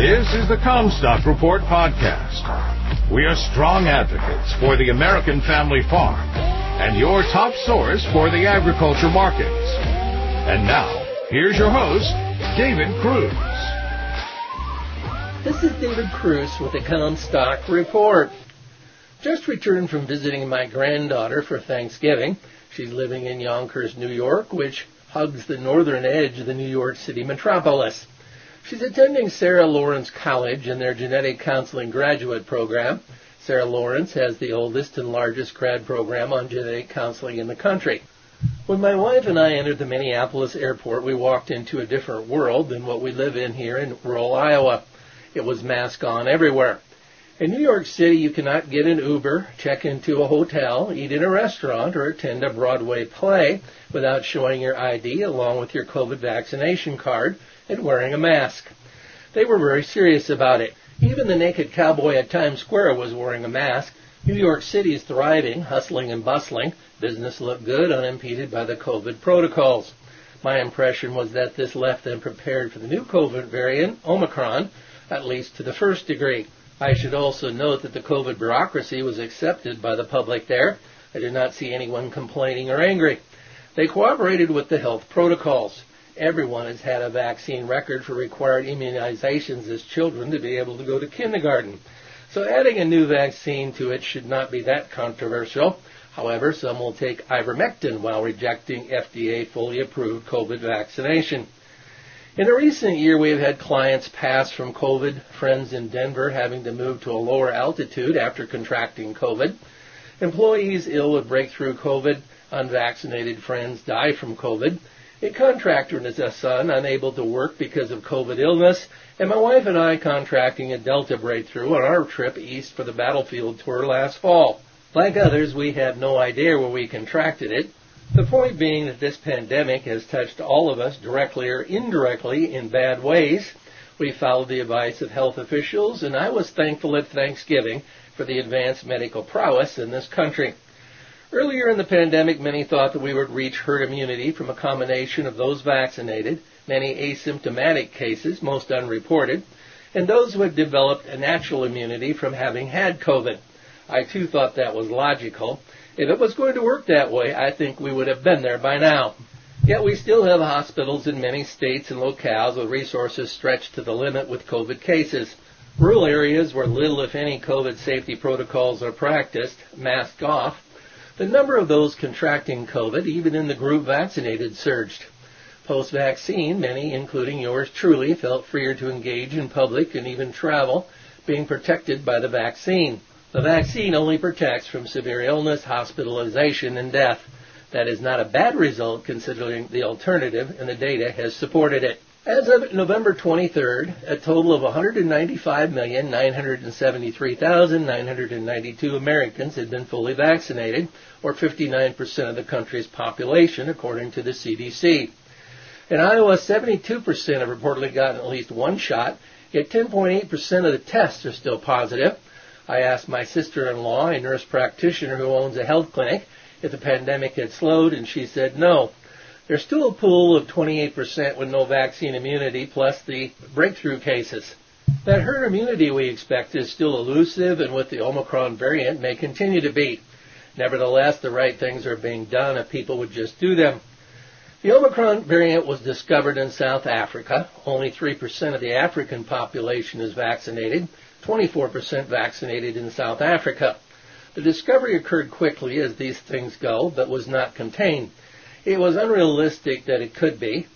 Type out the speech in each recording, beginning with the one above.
This is the Commstock Report podcast. We are strong advocates for the American family farm and your top source for the agriculture markets. And now, here's your host, David Kruse. This is David Kruse with the Commstock Report. Just returned from visiting my granddaughter for Thanksgiving. She's living in Yonkers, New York, which hugs the northern edge of the New York City metropolis. She's attending Sarah Lawrence College in their genetic counseling graduate program. Sarah Lawrence has the oldest and largest grad program on genetic counseling in the country. When my wife and I entered the Minneapolis airport, we walked into a different world than what we live in here in rural Iowa. It was mask on everywhere. In New York City, you cannot get an Uber, check into a hotel, eat in a restaurant, or attend a Broadway play without showing your ID along with your COVID vaccination card and wearing a mask. They were very serious about it. Even the naked cowboy at Times Square was wearing a mask. New York City is thriving, hustling and bustling. Business looked good, unimpeded by the COVID protocols. My impression was that this left them prepared for the new COVID variant, Omicron, at least to the first degree. I should also note that the COVID bureaucracy was accepted by the public there. I did not see anyone complaining or angry. They cooperated with the health protocols. Everyone has had a vaccine record for required immunizations as children to be able to go to kindergarten. So adding a new vaccine to it should not be that controversial. However, some will take ivermectin while rejecting FDA fully approved COVID vaccination. In a recent year, we have had clients pass from COVID, friends in Denver having to move to a lower altitude after contracting COVID, employees ill with breakthrough COVID, unvaccinated friends die from COVID, a contractor and his son unable to work because of COVID illness, and my wife and I contracting a Delta breakthrough on our trip east for the battlefield tour last fall. Like others, we had no idea where we contracted it, the point being that this pandemic has touched all of us directly or indirectly in bad ways. We followed the advice of health officials, and I was thankful at Thanksgiving for the advanced medical prowess in this country. Earlier in the pandemic, many thought that we would reach herd immunity from a combination of those vaccinated, many asymptomatic cases, most unreported, and those who had developed a natural immunity from having had COVID. I too thought that was logical. If it was going to work that way, I think we would have been there by now. Yet we still have hospitals in many states and locales with resources stretched to the limit with COVID cases. Rural areas where little, if any, COVID safety protocols are practiced, mask off, the number of those contracting COVID, even in the group vaccinated, surged. Post-vaccine, many, including yours truly, felt freer to engage in public and even travel, being protected by the vaccine. The vaccine only protects from severe illness, hospitalization, and death. That is not a bad result considering the alternative, and the data has supported it. As of November 23rd, a total of 195,973,992 Americans had been fully vaccinated, or 59% of the country's population, according to the CDC. In Iowa, 72% have reportedly gotten at least one shot, yet 10.8% of the tests are still positive. I asked my sister-in-law, a nurse practitioner who owns a health clinic, if the pandemic had slowed, and she said no. There's still a pool of 28% with no vaccine immunity, plus the breakthrough cases. That herd immunity we expect is still elusive and with the Omicron variant may continue to be. Nevertheless, the right things are being done if people would just do them. The Omicron variant was discovered in South Africa. Only 3% of the African population is vaccinated. 24% vaccinated in South Africa. The discovery occurred quickly, as these things go, but was not contained. It was unrealistic that it could be.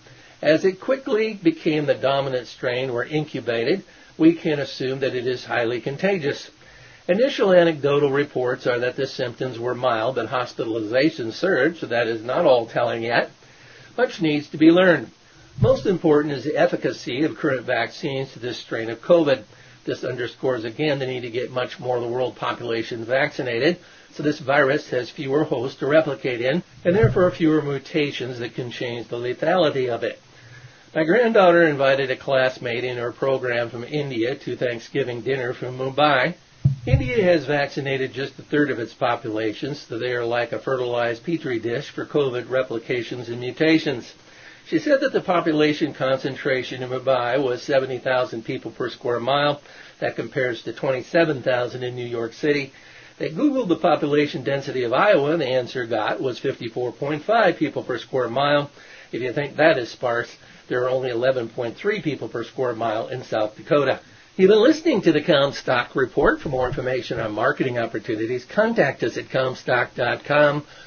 As it quickly became the dominant strain or incubated, we can assume that it is highly contagious. Initial anecdotal reports are that the symptoms were mild, but hospitalization surged, so that is not all telling yet. Much needs to be learned. Most important is the efficacy of current vaccines to this strain of COVID. This underscores again the need to get much more of the world population vaccinated, so this virus has fewer hosts to replicate in, and therefore fewer mutations that can change the lethality of it. My granddaughter invited a classmate in her program from India to Thanksgiving dinner from Mumbai. India has vaccinated just a third of its population, so they are like a fertilized petri dish for COVID replications and mutations. She said that the population concentration in Mumbai was 70,000 people per square mile. That compares to 27,000 in New York City. They Googled the population density of Iowa, and the answer got was 54.5 people per square mile. If you think that is sparse, there are only 11.3 people per square mile in South Dakota. You've been listening to the Commstock Report. For more information on marketing opportunities, contact us at Commstock.com